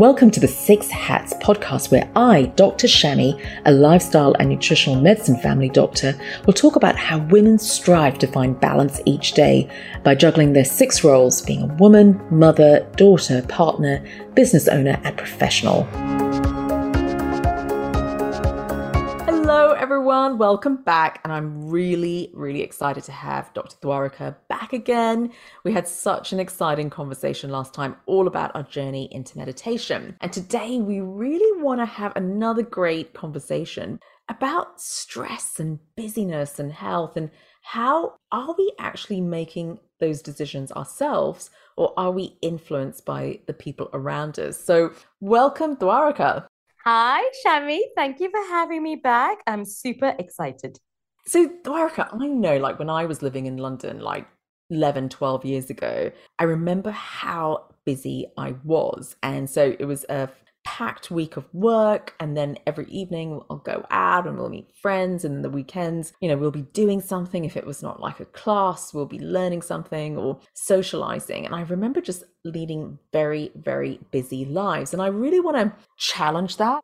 Welcome to the Six Hats podcast, where I, Dr. Shami, a lifestyle and nutritional medicine family doctor, will talk about how women strive to find balance each day by juggling their six roles being a woman, mother, daughter, partner, business owner, and professional. Everyone. Welcome back. And I'm really, really excited to have Dr. Thuvaraka back again. We had such an exciting conversation last time, all about our journey into meditation. And today we really want to have another great conversation about stress and busyness and health and how are we actually making those decisions ourselves or are we influenced by the people around us? So, welcome, Thuvaraka. Hi, Shami. Thank you for having me back. I'm super excited. So, Thuvaraka, I know like when I was living in London, like 11, 12 years ago, I remember how busy I was. And so it was a packed week of work and then every evening I'll go out and we'll meet friends and the weekends you know we'll be doing something. If it was not like a class we'll be learning something or socializing. And I remember just leading very very busy lives. And I really want to challenge that.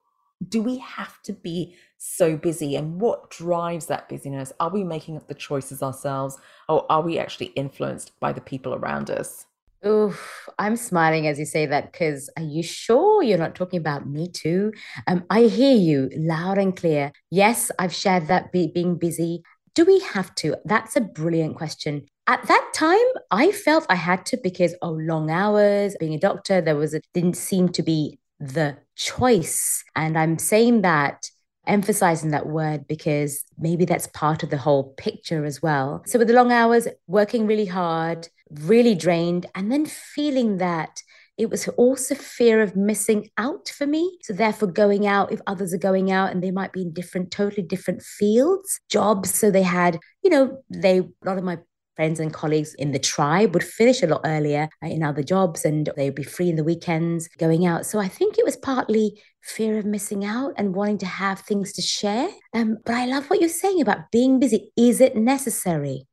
Do we have to be so busy? And what drives that busyness? Are we making up the choices ourselves or are we actually influenced by the people around us Oof, I'm smiling as you say that because are you sure you're not talking about me too? Um, I hear you loud and clear. Yes, I've shared that be- being busy. Do we have to? That's a brilliant question. At that time, I felt I had to because oh, long hours, being a doctor, there was a didn't seem to be the choice. And I'm saying that emphasizing that word because maybe that's part of the whole picture as well. So, with the long hours, working really hard, really drained, and then feeling that it was also fear of missing out for me. So, therefore, going out if others are going out and they might be in different, totally different fields, jobs. So, they had, you know, they, a lot of my friends and colleagues in the tribe would finish a lot earlier uh, in other jobs and they would be free in the weekends going out. So I think it was partly fear of missing out and wanting to have things to share. Um, but I love what you're saying about being busy. Is it necessary?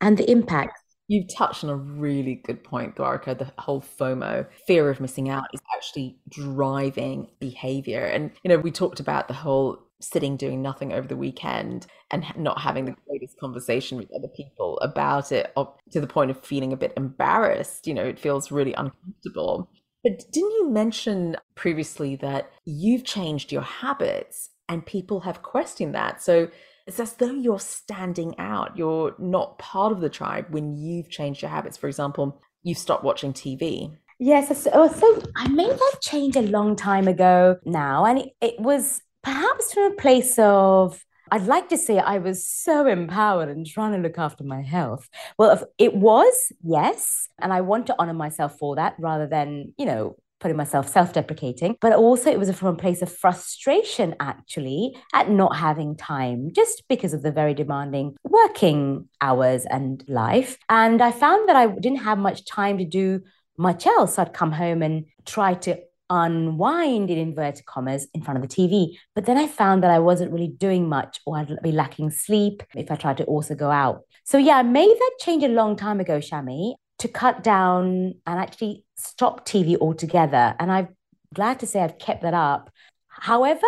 And the impact. You've touched on a really good point, Thuvaraka. The whole FOMO, fear of missing out, is actually driving behavior. And, you know, we talked about the whole sitting doing nothing over the weekend and not having the greatest conversation with other people about it to the point of feeling a bit embarrassed you know it feels really uncomfortable. But didn't you mention previously that you've changed your habits and people have questioned that? So it's as though you're standing out you're not part of the tribe when you've changed your habits. For example you've stopped watching tv Yes, so, so I made that change a long time ago now, and it, it was perhaps from a place of I'd like to say I was so empowered and trying to look after my health. Well, it was, yes. And I want to honor myself for that rather than, you know, putting myself self deprecating. But also, it was from a place of frustration, actually, at not having time, just because of the very demanding working hours and life. And I found that I didn't have much time to do much else. I'd come home and try to unwind in inverted commas in front of the TV. But then I found that I wasn't really doing much or I'd be lacking sleep if I tried to also go out. So yeah, I made that change a long time ago, Shami, to cut down and actually stop TV altogether. And I'm glad to say I've kept that up. However,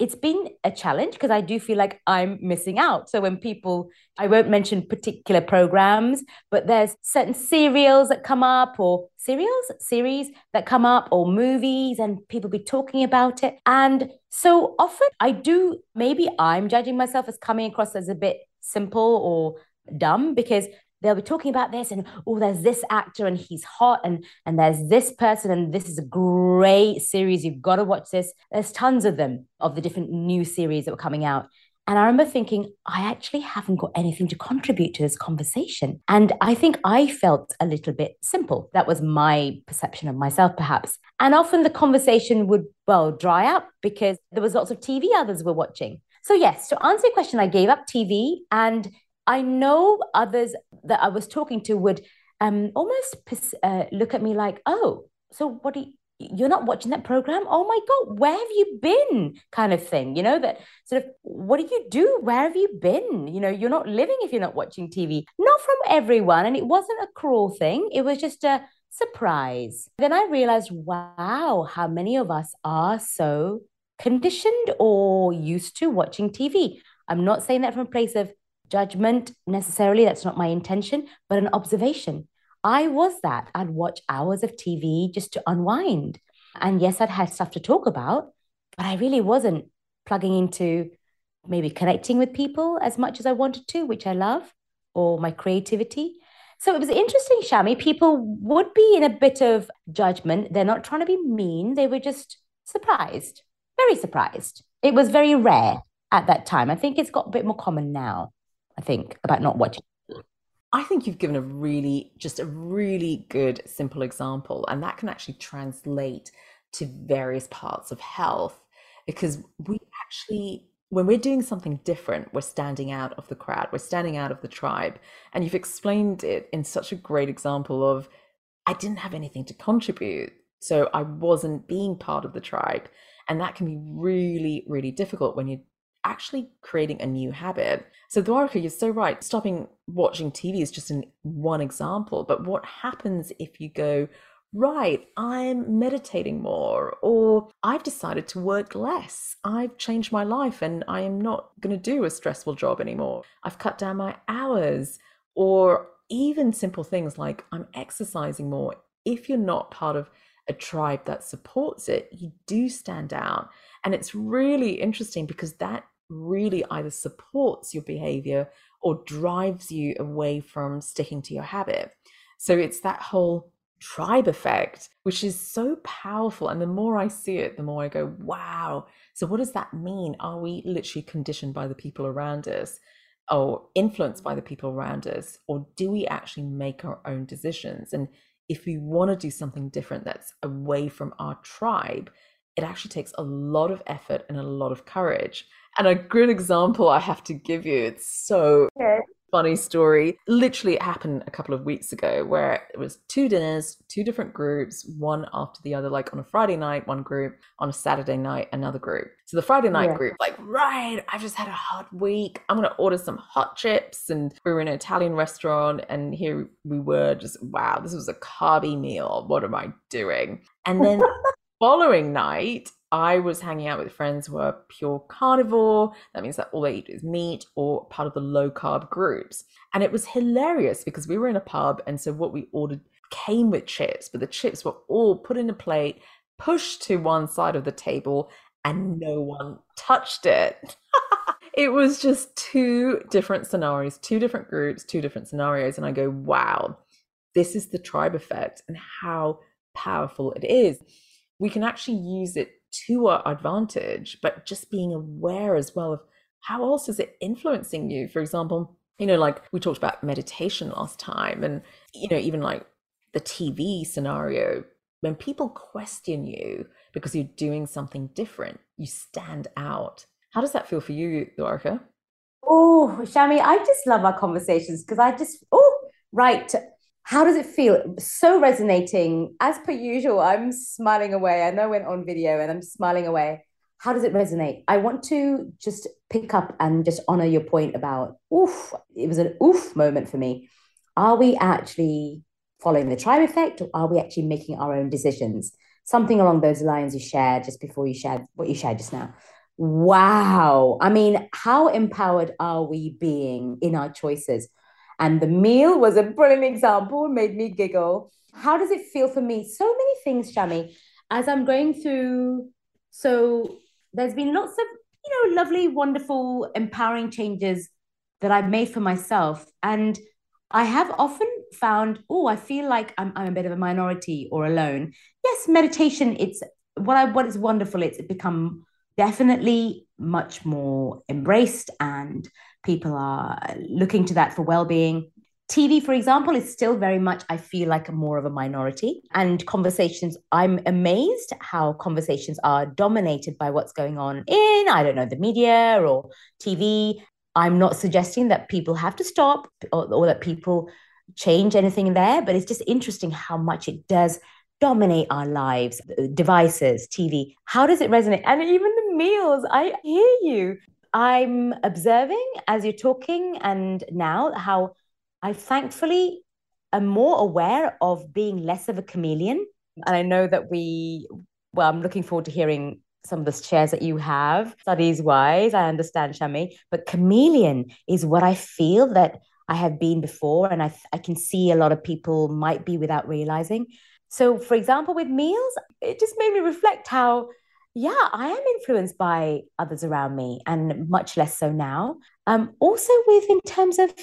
it's been a challenge because I do feel like I'm missing out. So when people, I won't mention particular programs, but there's certain serials that come up or serials, series that come up or movies and people be talking about it. And so often I do, maybe I'm judging myself as coming across as a bit simple or dumb because they'll be talking about this and oh there's this actor and he's hot and and there's this person and this is a great series. You've got to watch this. There's tons of them of the different new series that were coming out and I remember thinking, I actually haven't got anything to contribute to this conversation. And I think I felt a little bit simple. That was my perception of myself, perhaps. And often the conversation would, well, dry up because there was lots of TV others were watching. So, yes, to answer your question, I gave up TV and I know others that I was talking to would um, almost uh, look at me like, oh, so what do you, you're not watching that program? Oh my God, where have you been? Kind of thing, you know, that sort of, what do you do? Where have you been? You know, you're not living if you're not watching TV. Not from everyone. And it wasn't a cruel thing. It was just a, surprise. Then I realized, wow, how many of us are so conditioned or used to watching TV. I'm not saying that from a place of judgment necessarily, that's not my intention, but an observation. I was that. I'd watch hours of TV just to unwind. And yes, I'd had stuff to talk about, but I really wasn't plugging into maybe connecting with people as much as I wanted to, which I love, or my creativity. So it was interesting, Shami. People would be in a bit of judgment. They're not trying to be mean, they were just surprised, very surprised. It was very rare at that time. I think it's got a bit more common now, I think, about not watching. I think you've given a really, just a really good, simple example, and that can actually translate to various parts of health because we actually when we're doing something different, we're standing out of the crowd, we're standing out of the tribe. And you've explained it in such a great example of I didn't have anything to contribute. So I wasn't being part of the tribe. And that can be really, really difficult when you're actually creating a new habit. So Thuvaraka, you're so right. Stopping watching TV is just an one example. But what happens if you go, right, I'm meditating more, or I've decided to work less. I've changed my life and I am not going to do a stressful job anymore. I've cut down my hours, or even simple things like I'm exercising more. If you're not part of a tribe that supports it, you do stand out. And it's really interesting because that really either supports your behavior or drives you away from sticking to your habit. So it's that whole tribe effect, which is so powerful. And the more I see it, the more I go, wow. So, what does that mean? Are we literally conditioned by the people around us or influenced by the people around us? Or do we actually make our own decisions? And if we want to do something different that's away from our tribe, it actually takes a lot of effort and a lot of courage. And a good example I have to give you, it's so funny story. Literally, it happened a couple of weeks ago where it was two dinners, two different groups, one after the other, like on a Friday night, one group, on a Saturday night, another group. So the Friday night yeah. group, like, right, I've just had a hard week. I'm going to order some hot chips. And we were in an Italian restaurant, and here we were just, wow, this was a carby meal. What am I doing? And then following night, I was hanging out with friends who are pure carnivore. That means that all they eat is meat or part of the low carb groups. And it was hilarious because we were in a pub. And so what we ordered came with chips, but the chips were all put in a plate, pushed to one side of the table, and no one touched it. it was just two different scenarios, two different groups, two different scenarios. And I go, wow, this is the tribe effect and how powerful it is. We can actually use it to our advantage, but just being aware as well of how else is it influencing you? For example, you know, like we talked about meditation last time, and, you know, even like the TV scenario, when people question you because you're doing something different, you stand out. How does that feel for you, Thuvaraka? Oh, Shami, I just love our conversations because I just, oh, right. How does it feel? So resonating. As per usual, I'm smiling away. I know we're on video and I'm smiling away. How does it resonate? I want to just pick up and just honor your point about oof. It was an oof moment for me. Are we actually following the tribe effect or are we actually making our own decisions? Something along those lines you shared just before you shared what you shared just now. Wow. I mean, how empowered are we being in our choices? And the meal was a brilliant example, made me giggle. How does it feel for me? So many things, Shami, as I'm going through. So there's been lots of, you know, lovely, wonderful, empowering changes that I've made for myself. And I have often found, oh, I feel like I'm, I'm a bit of a minority or alone. Yes, meditation, it's what I what is wonderful, it's become definitely much more embraced and people are looking to that for well-being TV, for example, is still very much, I feel like, more of a minority. And conversations, I'm amazed how conversations are dominated by what's going on in, I don't know, the media or TV. I'm not suggesting that people have to stop or, or that people change anything there, but it's just interesting how much it does dominate our lives, devices, TV. How does it resonate? And even the meals, I hear you. I'm observing as you're talking and now how I thankfully am more aware of being less of a chameleon. And I know that we, well, I'm looking forward to hearing some of the shares that you have studies wise. I understand, Shami, but chameleon is what I feel that I have been before, and I, I can see a lot of people might be without realizing. So, for example, with meals, it just made me reflect how, yeah, I am influenced by others around me, and much less so now. Um, also, with in terms of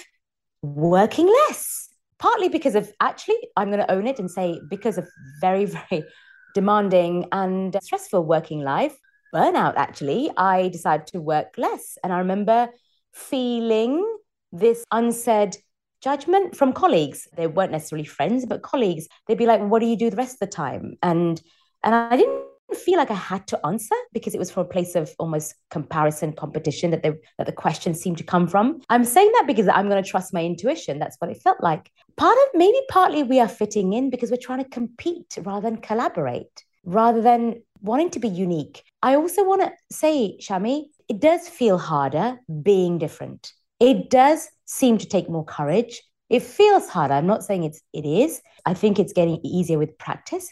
working less, partly because of actually, I'm going to own it and say because of very, very demanding and stressful working life, burnout, actually, I decided to work less. And I remember feeling this unsaid judgment from colleagues. They weren't necessarily friends, but colleagues. They'd be like, "What do you do the rest of the time?" And and I didn't feel like I had to answer because it was from a place of almost comparison, competition that they, that the question seemed to come from. I'm saying that because I'm going to trust my intuition. That's what it felt like. Part of maybe partly we are fitting in because we're trying to compete rather than collaborate, rather than wanting to be unique. I also want to say, Shami, it does feel harder being different it does seem to take more courage. It feels harder. I'm not saying it's it is. I think it's getting easier with practice,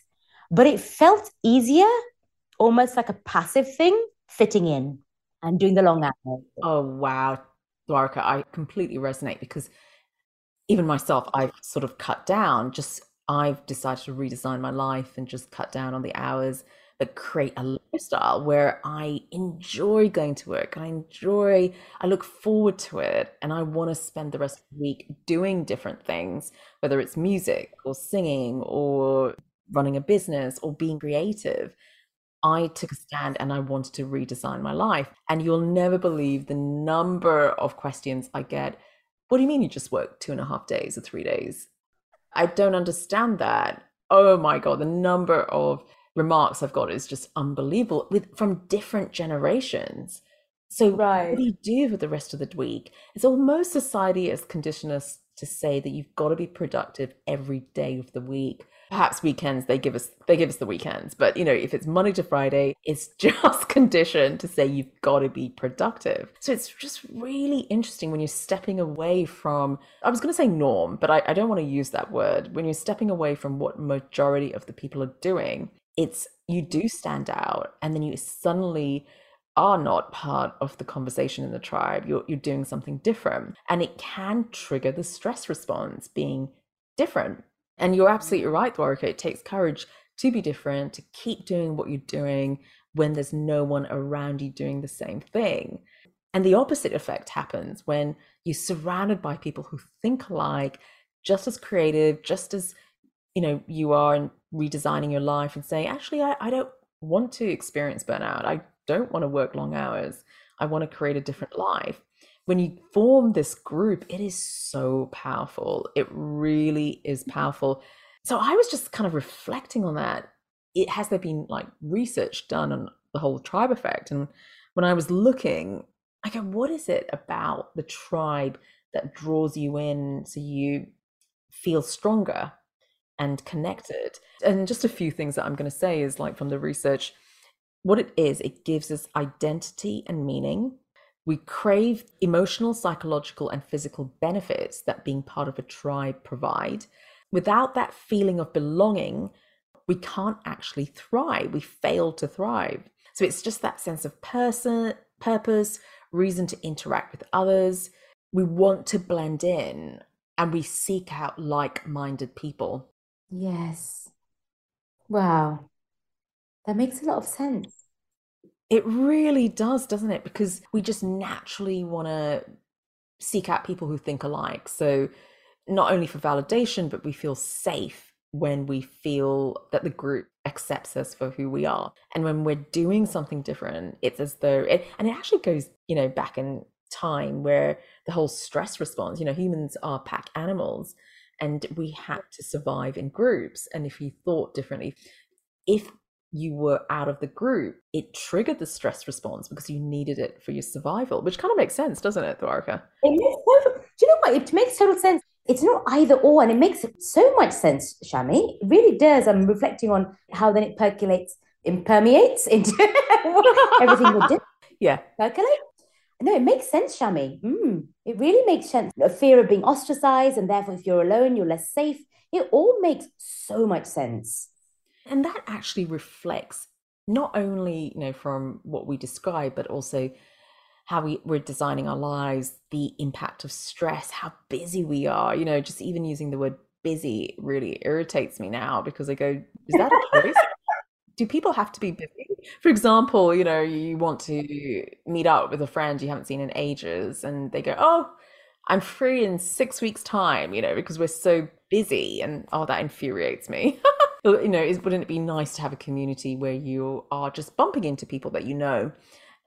but it felt easier, almost like a passive thing, fitting in and doing the long hours. Oh wow, Thuvaraka, I completely resonate because even myself, I've sort of cut down. Just I've decided to redesign my life and just cut down on the hours but create a lifestyle where I enjoy going to work. I enjoy, I look forward to it, and I want to spend the rest of the week doing different things, whether it's music or singing or running a business or being creative. I took a stand and I wanted to redesign my life. And you'll never believe the number of questions I get. What do you mean you just work two and a half days or three days? I don't understand that. Oh my God, the number of remarks I've got is just unbelievable with from different generations. So right. what do you do for the rest of the week? It's almost society has conditioned us to say that you've got to be productive every day of the week. Perhaps weekends they give us they give us the weekends, but you know if it's Monday to Friday, it's just conditioned to say you've got to be productive. So it's just really interesting when you're stepping away from I was going to say norm, but I, I don't want to use that word. When you're stepping away from what majority of the people are doing, it's you do stand out and then you suddenly are not part of the conversation in the tribe you're, you're doing something different and it can trigger the stress response being different and you're absolutely right Thuvaraka. it takes courage to be different to keep doing what you're doing when there's no one around you doing the same thing. And the opposite effect happens when you're surrounded by people who think alike just as creative just as you know you are and redesigning your life and saying actually I, I don't want to experience burnout. I don't want to work long hours. I want to create a different life when you form this group it is so powerful it really is powerful so i was just kind of reflecting on that it has there been like research done on the whole tribe effect and when i was looking i go what is it about the tribe that draws you in so you feel stronger and connected. And just a few things that I'm going to say is like from the research, what it is, it gives us identity and meaning. We crave emotional, psychological, and physical benefits that being part of a tribe provide. Without that feeling of belonging, we can't actually thrive. We fail to thrive. So it's just that sense of person, purpose, reason to interact with others. We want to blend in and we seek out like minded people. Yes. Wow. That makes a lot of sense. It really does, doesn't it? Because we just naturally want to seek out people who think alike. So, not only for validation, but we feel safe when we feel that the group accepts us for who we are. And when we're doing something different, it's as though it, and it actually goes, you know, back in time where the whole stress response, you know, humans are pack animals and we had to survive in groups. And if you thought differently, if you were out of the group, it triggered the stress response because you needed it for your survival, which kind of makes sense, doesn't it, Thuvaraka? It makes total, do you know what? It makes total sense. It's not either or, and it makes so much sense, Shami. It really does. I'm reflecting on how then it percolates, impermeates into everything we do. Yeah. Percolate. No, it makes sense, Shami. Mm, it really makes sense. A fear of being ostracized, and therefore, if you're alone, you're less safe. It all makes so much sense. And that actually reflects not only, you know, from what we describe, but also how we, we're designing our lives, the impact of stress, how busy we are. You know, just even using the word busy really irritates me now because I go, is that a choice? Do people have to be busy? For example, you know, you want to meet up with a friend you haven't seen in ages, and they go, Oh, I'm free in six weeks' time, you know, because we're so busy. And oh, that infuriates me. you know, is, wouldn't it be nice to have a community where you are just bumping into people that you know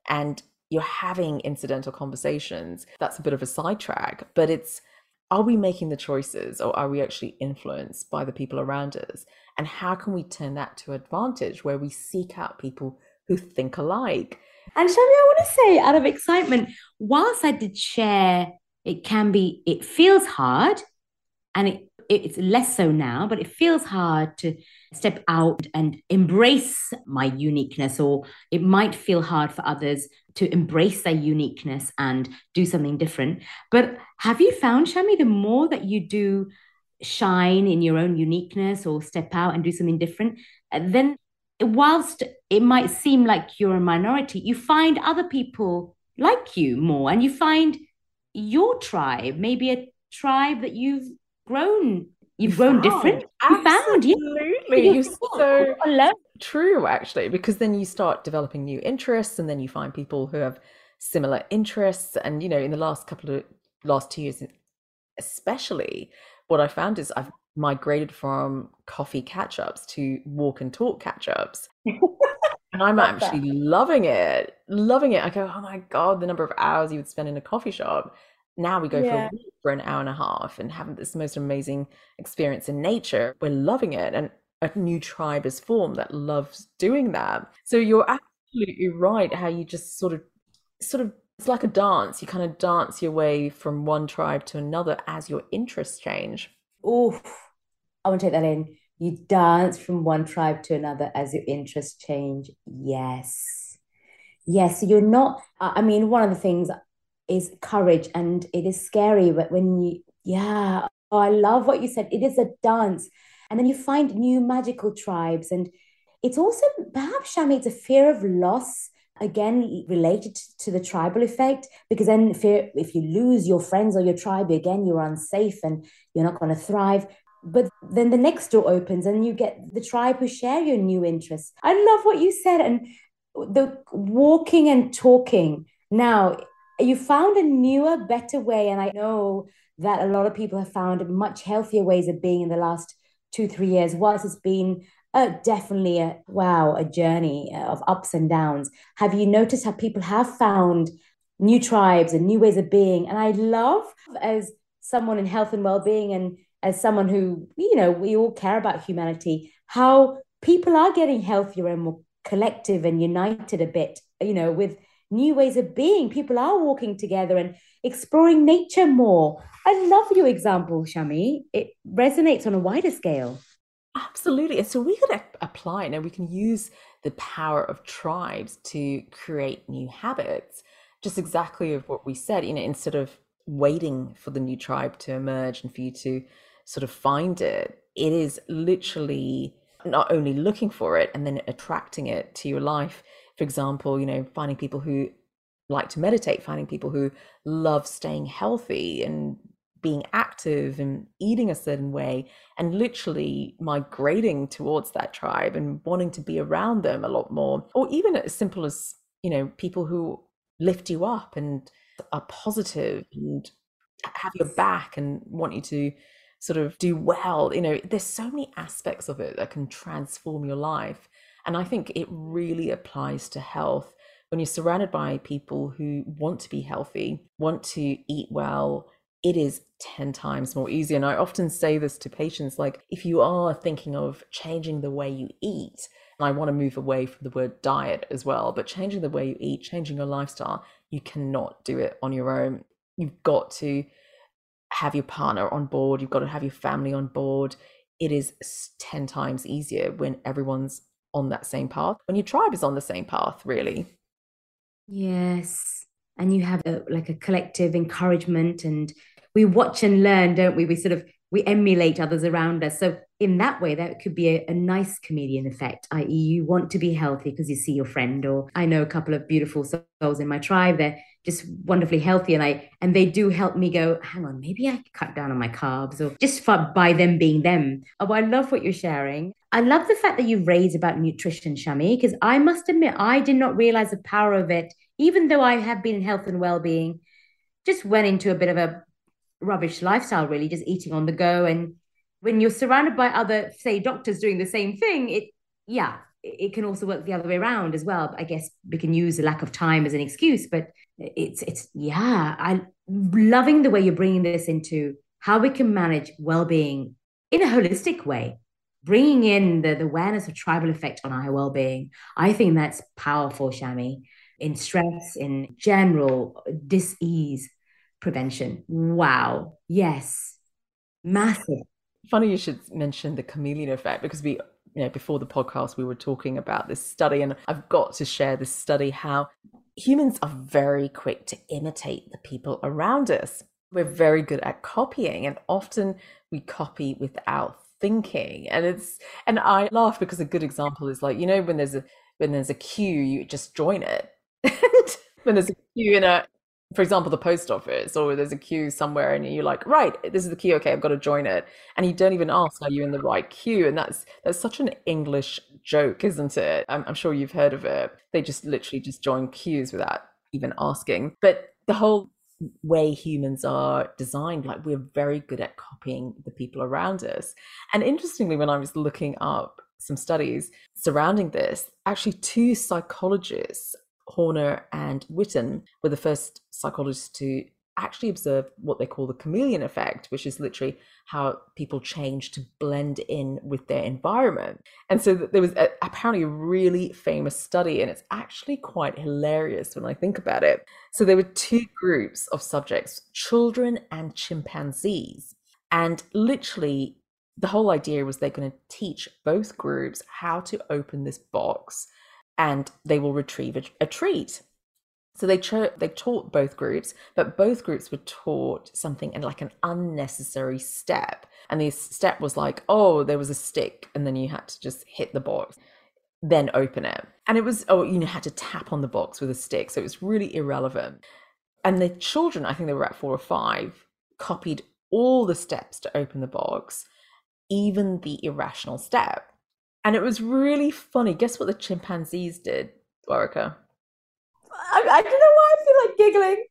and you're having incidental conversations? That's a bit of a sidetrack, but it's are we making the choices or are we actually influenced by the people around us? And how can we turn that to advantage where we seek out people who think alike? And Shami, I want to say, out of excitement, whilst I did share, it can be, it feels hard and it it's less so now, but it feels hard to step out and embrace my uniqueness, or it might feel hard for others to embrace their uniqueness and do something different. But have you found, Shami, the more that you do shine in your own uniqueness or step out and do something different, uh, then whilst it might seem like you're a minority, you find other people like you more and you find your tribe, maybe a tribe that you've grown. You've grown found. different. You found, yeah. Absolutely. You're so true, actually, because then you start developing new interests, and then you find people who have similar interests. And you know, in the last couple of last two years, especially, what I found is I've migrated from coffee catch ups to walk and talk catch ups. and I'm actually that. loving it, loving it. I go, oh my God, the number of hours you would spend in a coffee shop now we go yeah. for for an hour and a half and having this most amazing experience in nature. We're loving it, and a new tribe is formed that loves doing that. So you're absolutely right. How you just sort of, sort of, it's like a dance. You kind of dance your way from one tribe to another as your interests change. Oh, I want to take that in. You dance from one tribe to another as your interests change. Yes. Yes. So you're not, I mean, one of the things is courage and it is scary but when you yeah oh, i love what you said. It is a dance. And then you find new magical tribes. And it's also perhaps shami it's a fear of loss again related to the tribal effect because then fear if you lose your friends or your tribe again you're unsafe and you're not going to thrive. But then the next door opens and you get the tribe who share your new interests. I love what you said and the walking and talking. Now you found a newer, better way. And I know that a lot of people have found much healthier ways of being in the last two, three years, whilst it's been uh, definitely a wow, a journey of ups and downs. Have you noticed how people have found new tribes and new ways of being? And I love as someone in health and well-being and as someone who, you know, we all care about humanity, how people are getting healthier and more collective and united a bit, you know, with new ways of being. People are walking together and exploring nature more. I love your example, Shami. It resonates on a wider scale. Absolutely. And so we could apply and we can use the power of tribes to create new habits. Just exactly of what we said, you know, instead of waiting for the new tribe to emerge and for you to sort of find it, it is literally not only looking for it and then attracting it to your life for example, you know, finding people who like to meditate, finding people who love staying healthy and being active and eating a certain way, and literally migrating towards that tribe and wanting to be around them a lot more. Or even as simple as, you know, people who lift you up and are positive and have your back and want you to sort of do well. You know, there's so many aspects of it that can transform your life. And I think it really applies to health when you're surrounded by people who want to be healthy, want to eat well. It is 10 times more easy. And I often say this to patients like, if you are thinking of changing the way you eat, and I want to move away from the word diet as well, but changing the way you eat, changing your lifestyle, you cannot do it on your own. You've got to have your partner on board, you've got to have your family on board. It is 10 times easier when everyone's on that same path when your tribe is on the same path really. Yes. And you have a, like a collective encouragement and we watch and learn don't we? We sort of we emulate others around us. So in that way that could be a, a nice chameleon effect i.e you want to be healthy because you see your friend or i know a couple of beautiful souls in my tribe they're just wonderfully healthy and i and they do help me go hang on maybe i cut down on my carbs or just by them being them. Oh i love what you're sharing i love the fact that you raise about nutrition shami because i must admit i did not realize the power of it even though i have been in health and well-being just went into a bit of a rubbish lifestyle really just eating on the go and when you're surrounded by other say doctors doing the same thing it yeah it can also work the other way around as well. I guess we can use the lack of time as an excuse, but it's it's yeah. I loving the way you're bringing this into how we can manage well-being in a holistic way, bringing in the, the awareness of tribal effect on our well-being. I think that's powerful, Shami, in stress, in general dis-ease prevention. Wow, yes, massive. Funny you should mention the chameleon effect because we you know, before the podcast, we were talking about this study, and I've got to share this study how humans are very quick to imitate the people around us. We're very good at copying, and often we copy without thinking. And it's and I laugh because a good example is like, you know, when there's a when there's a queue, you just join it. when there's a queue in a for example, the post office, or there's a queue somewhere, and you're like, right, this is the queue. Okay, I've got to join it, and you don't even ask, are you in the right queue? And that's that's such an English joke, isn't it? I'm, I'm sure you've heard of it. They just literally just join queues without even asking. But the whole way humans are designed, like we're very good at copying the people around us. And interestingly, when I was looking up some studies surrounding this, actually, two psychologists Horner and Whiten were the first psychologists to actually observe what they call the chameleon effect, which is literally how people change to blend in with their environment. And so there was a, apparently a really famous study, and it's actually quite hilarious when I think about it. So there were two groups of subjects children and chimpanzees. And literally, the whole idea was they're going to teach both groups how to open this box and they will retrieve a, a treat. So they they taught both groups, but both groups were taught something and like an unnecessary step. And the step was like, oh, there was a stick, and then you had to just hit the box, then open it. And it was, oh, you know, had to tap on the box with a stick. So it was really irrelevant. And the children, I think they were at four or five, copied all the steps to open the box, even the irrational step. And it was really funny. Guess what the chimpanzees did, Thuvaraka? I, I don't know why I feel like giggling.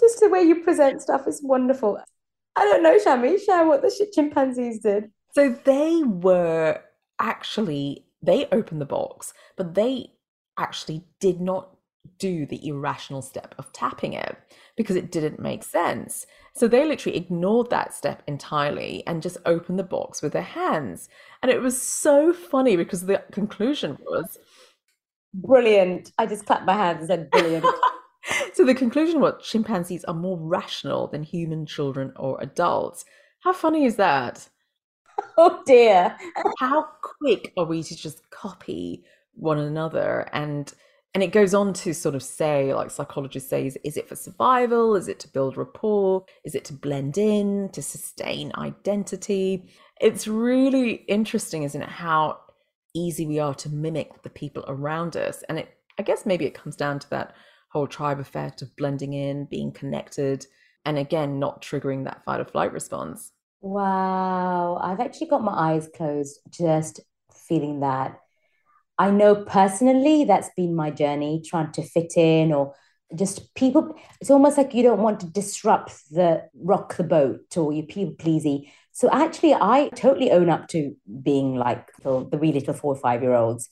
Just the way you present stuff is wonderful. I don't know, Shami. Share what the chimpanzees did. So they were actually, they opened the box, but they actually did not do the irrational step of tapping it because it didn't make sense. So they literally ignored that step entirely and just opened the box with their hands. And it was so funny because the conclusion was brilliant. I just clapped my hands and said, brilliant. so the conclusion was chimpanzees are more rational than human children or adults. How funny is that? Oh dear. How quick are we to just copy one another and and it goes on to sort of say like psychologists say is, is it for survival is it to build rapport is it to blend in to sustain identity it's really interesting isn't it how easy we are to mimic the people around us and it i guess maybe it comes down to that whole tribe effect of blending in being connected and again not triggering that fight or flight response wow i've actually got my eyes closed just feeling that I know personally that's been my journey trying to fit in or just people. It's almost like you don't want to disrupt the rock the boat or you people pleasy. So actually, I totally own up to being like the, wee little four or five year olds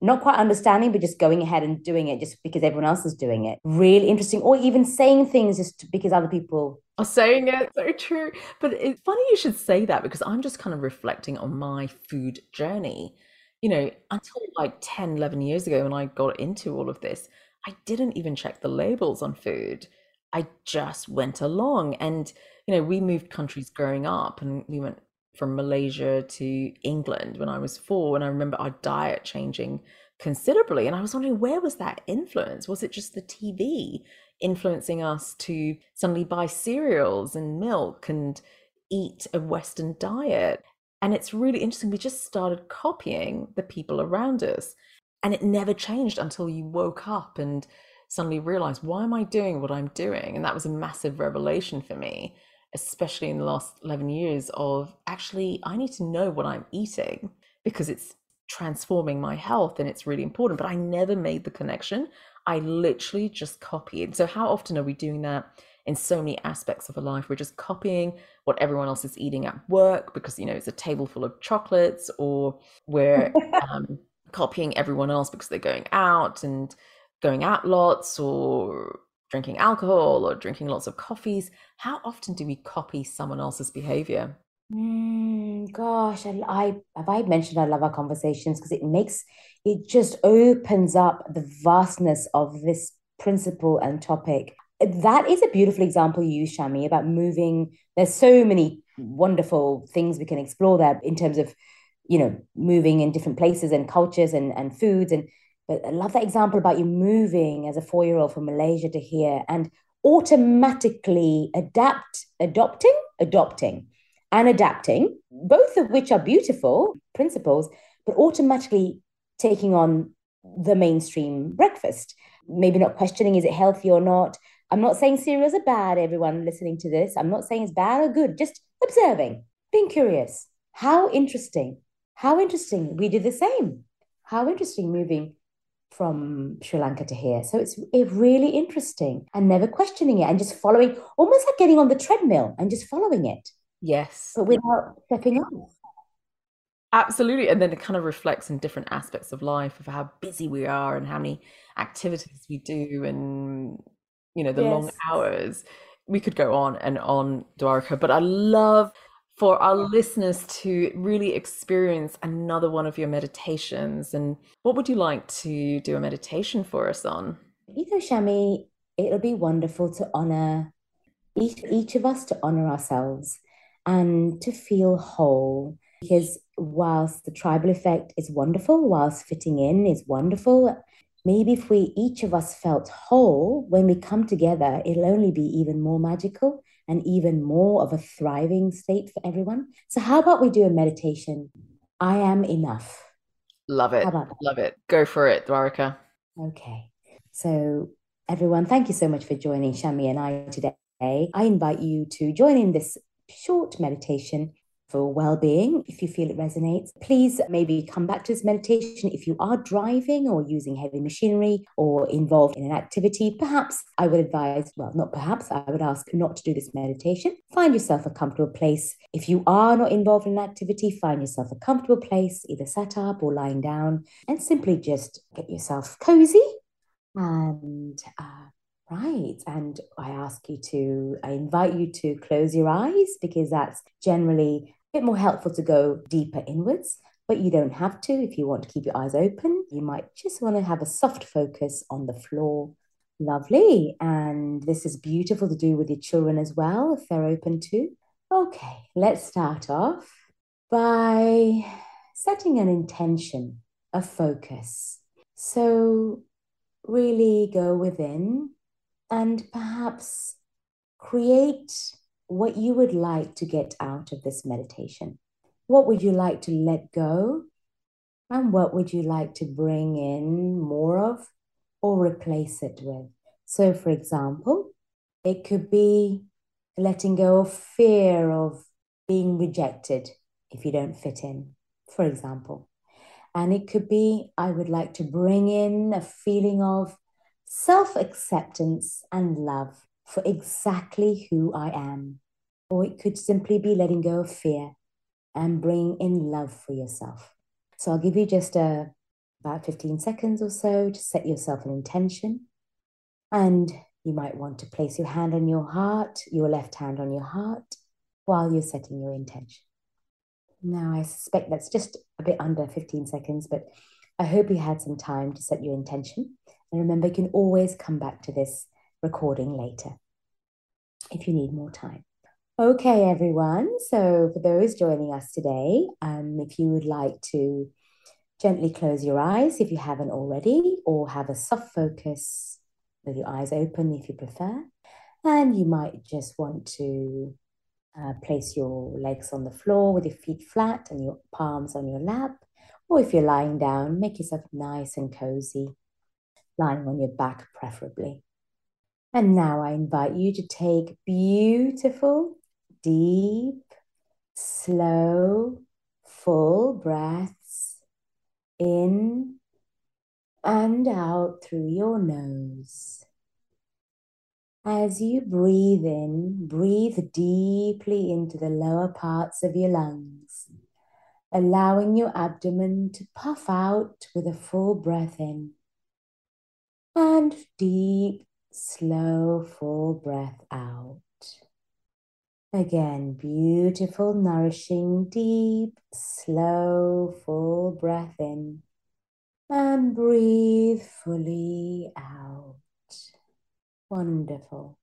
not quite understanding, but just going ahead and doing it just because everyone else is doing it. Really interesting. Or even saying things just because other people are saying it. So true. But it's funny you should say that because I'm just kind of reflecting on my food journey you know, until like 10, 11 years ago when I got into all of this, I didn't even check the labels on food. I just went along. And, you know, we moved countries growing up and we went from Malaysia to England when I was four. And I remember our diet changing considerably. And I was wondering, where was that influence? Was it just the TV? influencing us to suddenly buy cereals and milk and eat a Western diet. And it's really interesting. We just started copying the people around us. And it never changed until you woke up and suddenly realized, why am I doing what I'm doing? And that was a massive revelation for me, especially in the last 11 years of actually, I need to know what I'm eating because it's transforming my health and it's really important. But I never made the connection. I literally just copied. So, how often are we doing that? in so many aspects of our life. We're just copying what everyone else is eating at work because, you know, it's a table full of chocolates, or we're um, copying everyone else because they're going out and going out lots, or drinking alcohol, or drinking lots of coffees. How often do we copy someone else's behavior? Mm, gosh, I, I have I mentioned I love our conversations because it makes it just opens up the vastness of this principle and topic that is a beautiful example you use, Shami, about moving. There's so many wonderful things we can explore there in terms of, you know, moving in different places and cultures and, and foods. And but I love that example about you moving as a four-year-old from Malaysia to here and automatically adapt, adopting, adopting, and adapting, both of which are beautiful principles, but automatically taking on the mainstream breakfast. Maybe not questioning is it healthy or not, I'm not saying cereals are bad, everyone listening to this. I'm not saying it's bad or good, just observing, being curious. How interesting. How interesting. We did the same. How interesting moving from Sri Lanka to here. So it's it really interesting and never questioning it and just following, almost like getting on the treadmill and just following it. Yes. But without stepping off. Absolutely. And then it kind of reflects in different aspects of life of how busy we are and how many activities we do and you know, the yes. long hours. We could go on and on, Thuvaraka, but I love for our listeners to really experience another one of your meditations. And what would you like to do a meditation for us on? Know, Shami, it'll be wonderful to honor each, each of us to honor ourselves and to feel whole. Because whilst the tribal effect is wonderful, whilst fitting in is wonderful, maybe if we each of us felt whole when we come together it'll only be even more magical and even more of a thriving state for everyone. So how about we do a meditation? I am enough. Love it. Love it. Go for it thuvaraka. Okay. So everyone thank you so much for joining shami and i today. I invite you to join in this short meditation for well-being if you feel it resonates. Please maybe come back to this meditation if you are driving or using heavy machinery or involved in an activity. Perhaps i would advise well not perhaps i would ask not to do this meditation. Find yourself a comfortable place. If you are not involved in an activity find yourself a comfortable place either sat up or lying down and simply just get yourself cozy. And uh, Right. And I ask you to, I invite you to close your eyes because that's generally bit more helpful to go deeper inwards, but you don't have to. If you want to keep your eyes open, you might just want to have a soft focus on the floor. Lovely. And this is beautiful to do with your children as well, if they're open to. Okay, let's start off by setting an intention, a focus. So, really go within and perhaps create what you would like to get out of this meditation. What would you like to let go? And what would you like to bring in more of or replace it with? So, for example, it could be letting go of fear of being rejected if you don't fit in, for example. And it could be, I would like to bring in a feeling of self acceptance and love for exactly who I am. Or it could simply be letting go of fear and bring in love for yourself. So I'll give you just a, uh, about 15 seconds or so to set yourself an intention. And you might want to place your hand on your heart, your left hand on your heart, while you're setting your intention. Now, I suspect that's just a bit under 15 seconds, but I hope you had some time to set your intention. And remember, you can always come back to this recording later if you need more time. Okay, everyone. So, for those joining us today, um, if you would like to gently close your eyes if you haven't already, or have a soft focus with your eyes open if you prefer. And you might just want to uh, place your legs on the floor with your feet flat and your palms on your lap. Or if you're lying down, make yourself nice and cozy, lying on your back preferably. And now I invite you to take beautiful, deep, slow, full breaths in and out through your nose. As you breathe in, breathe deeply into the lower parts of your lungs, allowing your abdomen to puff out with a full breath in. And deep, slow, full breath out. Again, beautiful, nourishing, deep, slow, full breath in. And breathe fully out. Wonderful.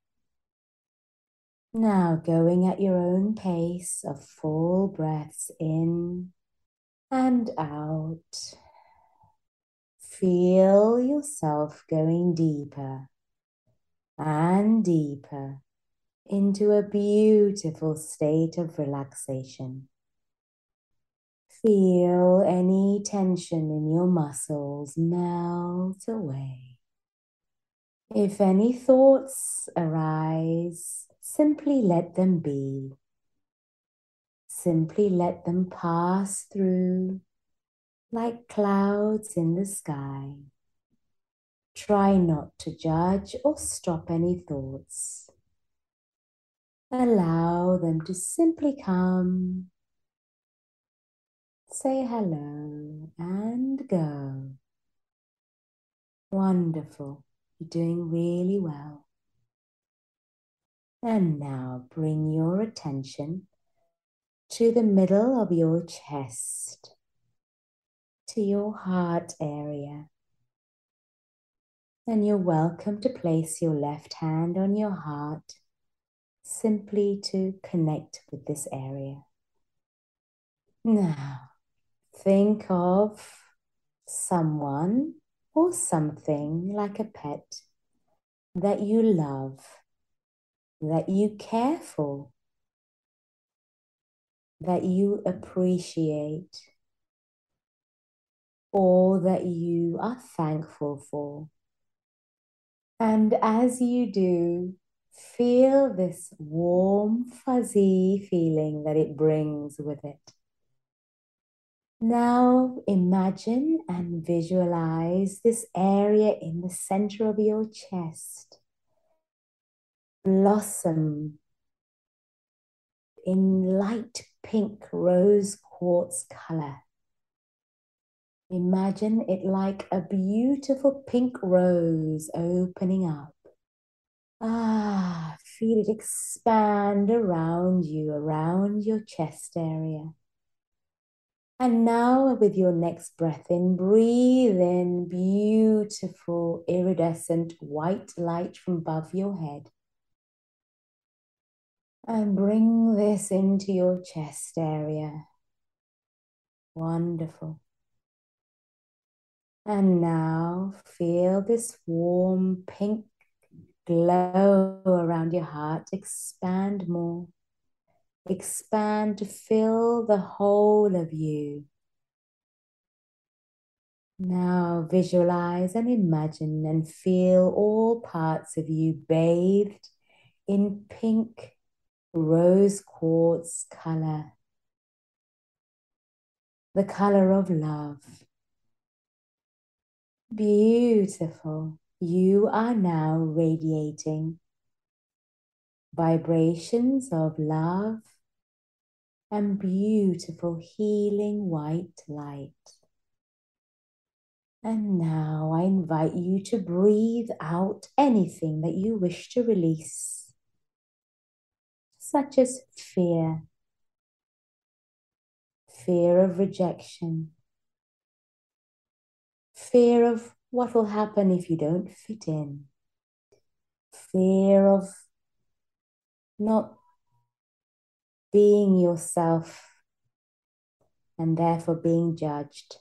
Now going at your own pace of full breaths in and out. Feel yourself going deeper and deeper into a beautiful state of relaxation. Feel any tension in your muscles melt away. If any thoughts arise, simply let them be. Simply let them pass through like clouds in the sky. Try not to judge or stop any thoughts. Allow them to simply come, say hello, and go. Wonderful. You're doing really well. And now bring your attention to the middle of your chest, to your heart area. And you're welcome to place your left hand on your heart simply to connect with this area. Now, think of someone or something like a pet that you love, that you care for, that you appreciate, or that you are thankful for. And as you do, feel this warm, fuzzy feeling that it brings with it. Now imagine and visualize this area in the center of your chest blossom in light pink rose quartz color. Imagine it like a beautiful pink rose opening up. Ah, feel it expand around you, around your chest area. And now, with your next breath in, breathe in beautiful iridescent white light from above your head. And bring this into your chest area. Wonderful. And now feel this warm pink glow around your heart expand more expand to fill the whole of you. Now visualize and imagine and feel all parts of you bathed in pink rose quartz color, the color of love. Beautiful. You are now radiating vibrations of love and beautiful healing white light. And now I invite you to breathe out anything that you wish to release, such as fear, fear of rejection, fear of what will happen if you don't fit in, fear of not being yourself and therefore being judged.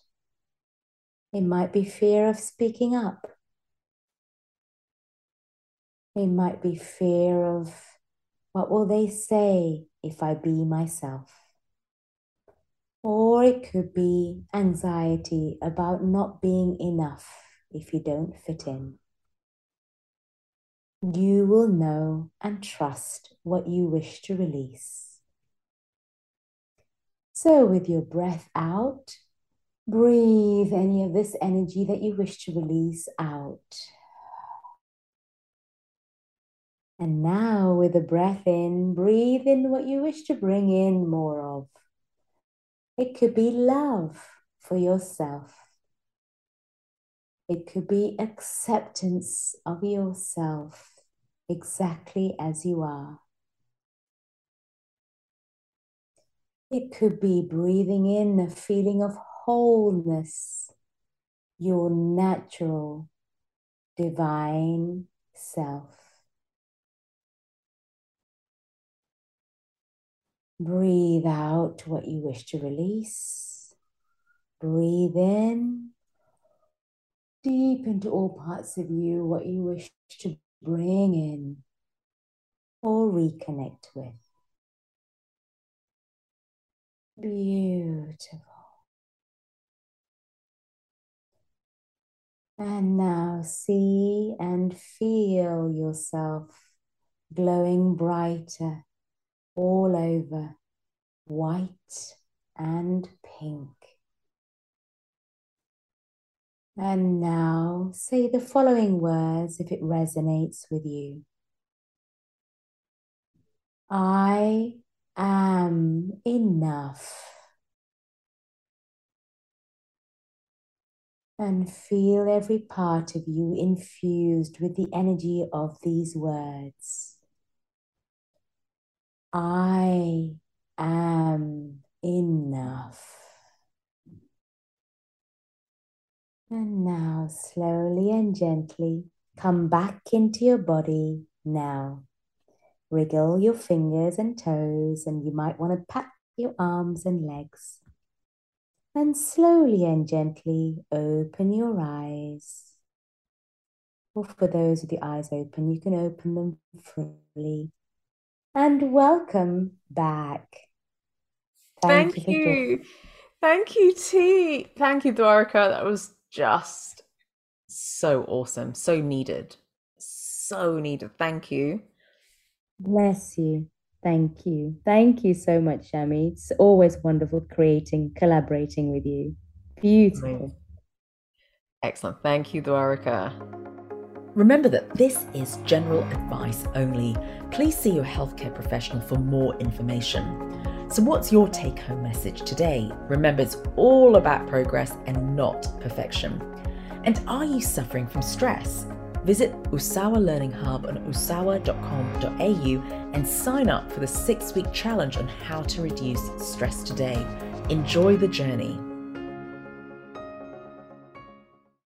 It might be fear of speaking up, It might be fear of what will they say if I be myself? Or it could be anxiety about not being enough if you don't fit in. You will know and trust what you wish to release. So, with your breath out, breathe any of this energy that you wish to release out. And now, with the breath in, breathe in what you wish to bring in more of. It could be love for yourself. It could be acceptance of yourself exactly as you are. It could be breathing in a feeling of wholeness, your natural, divine self. Breathe out what you wish to release. Breathe in deep into all parts of you what you wish to bring in or reconnect with. Beautiful. And now see and feel yourself glowing brighter all over, white and pink. And now say the following words if it resonates with you. I am enough. And feel every part of you infused with the energy of these words. I am enough. And now, slowly and gently, come back into your body now. Wriggle your fingers and toes, and you might want to pat your arms and legs. And slowly and gently open your eyes. Or for those with the eyes open, you can open them fully. And welcome back. Thank, Thank you. you. Thank you, T. Thank you, Thuvaraka. That was just so awesome, so needed, so needed. Thank you. Bless you. Thank you. Thank you so much, Shami. It's always wonderful creating, collaborating with you. Beautiful. Excellent. Thank you, Thuvaraka. Remember that this is general advice only. Please see your healthcare professional for more information. So, what's your take home message today? Remember, it's all about progress and not perfection. And are you suffering from stress? Visit Usawa Learning Hub on usawa.com.au and sign up for the six week challenge on how to reduce stress today. Enjoy the journey.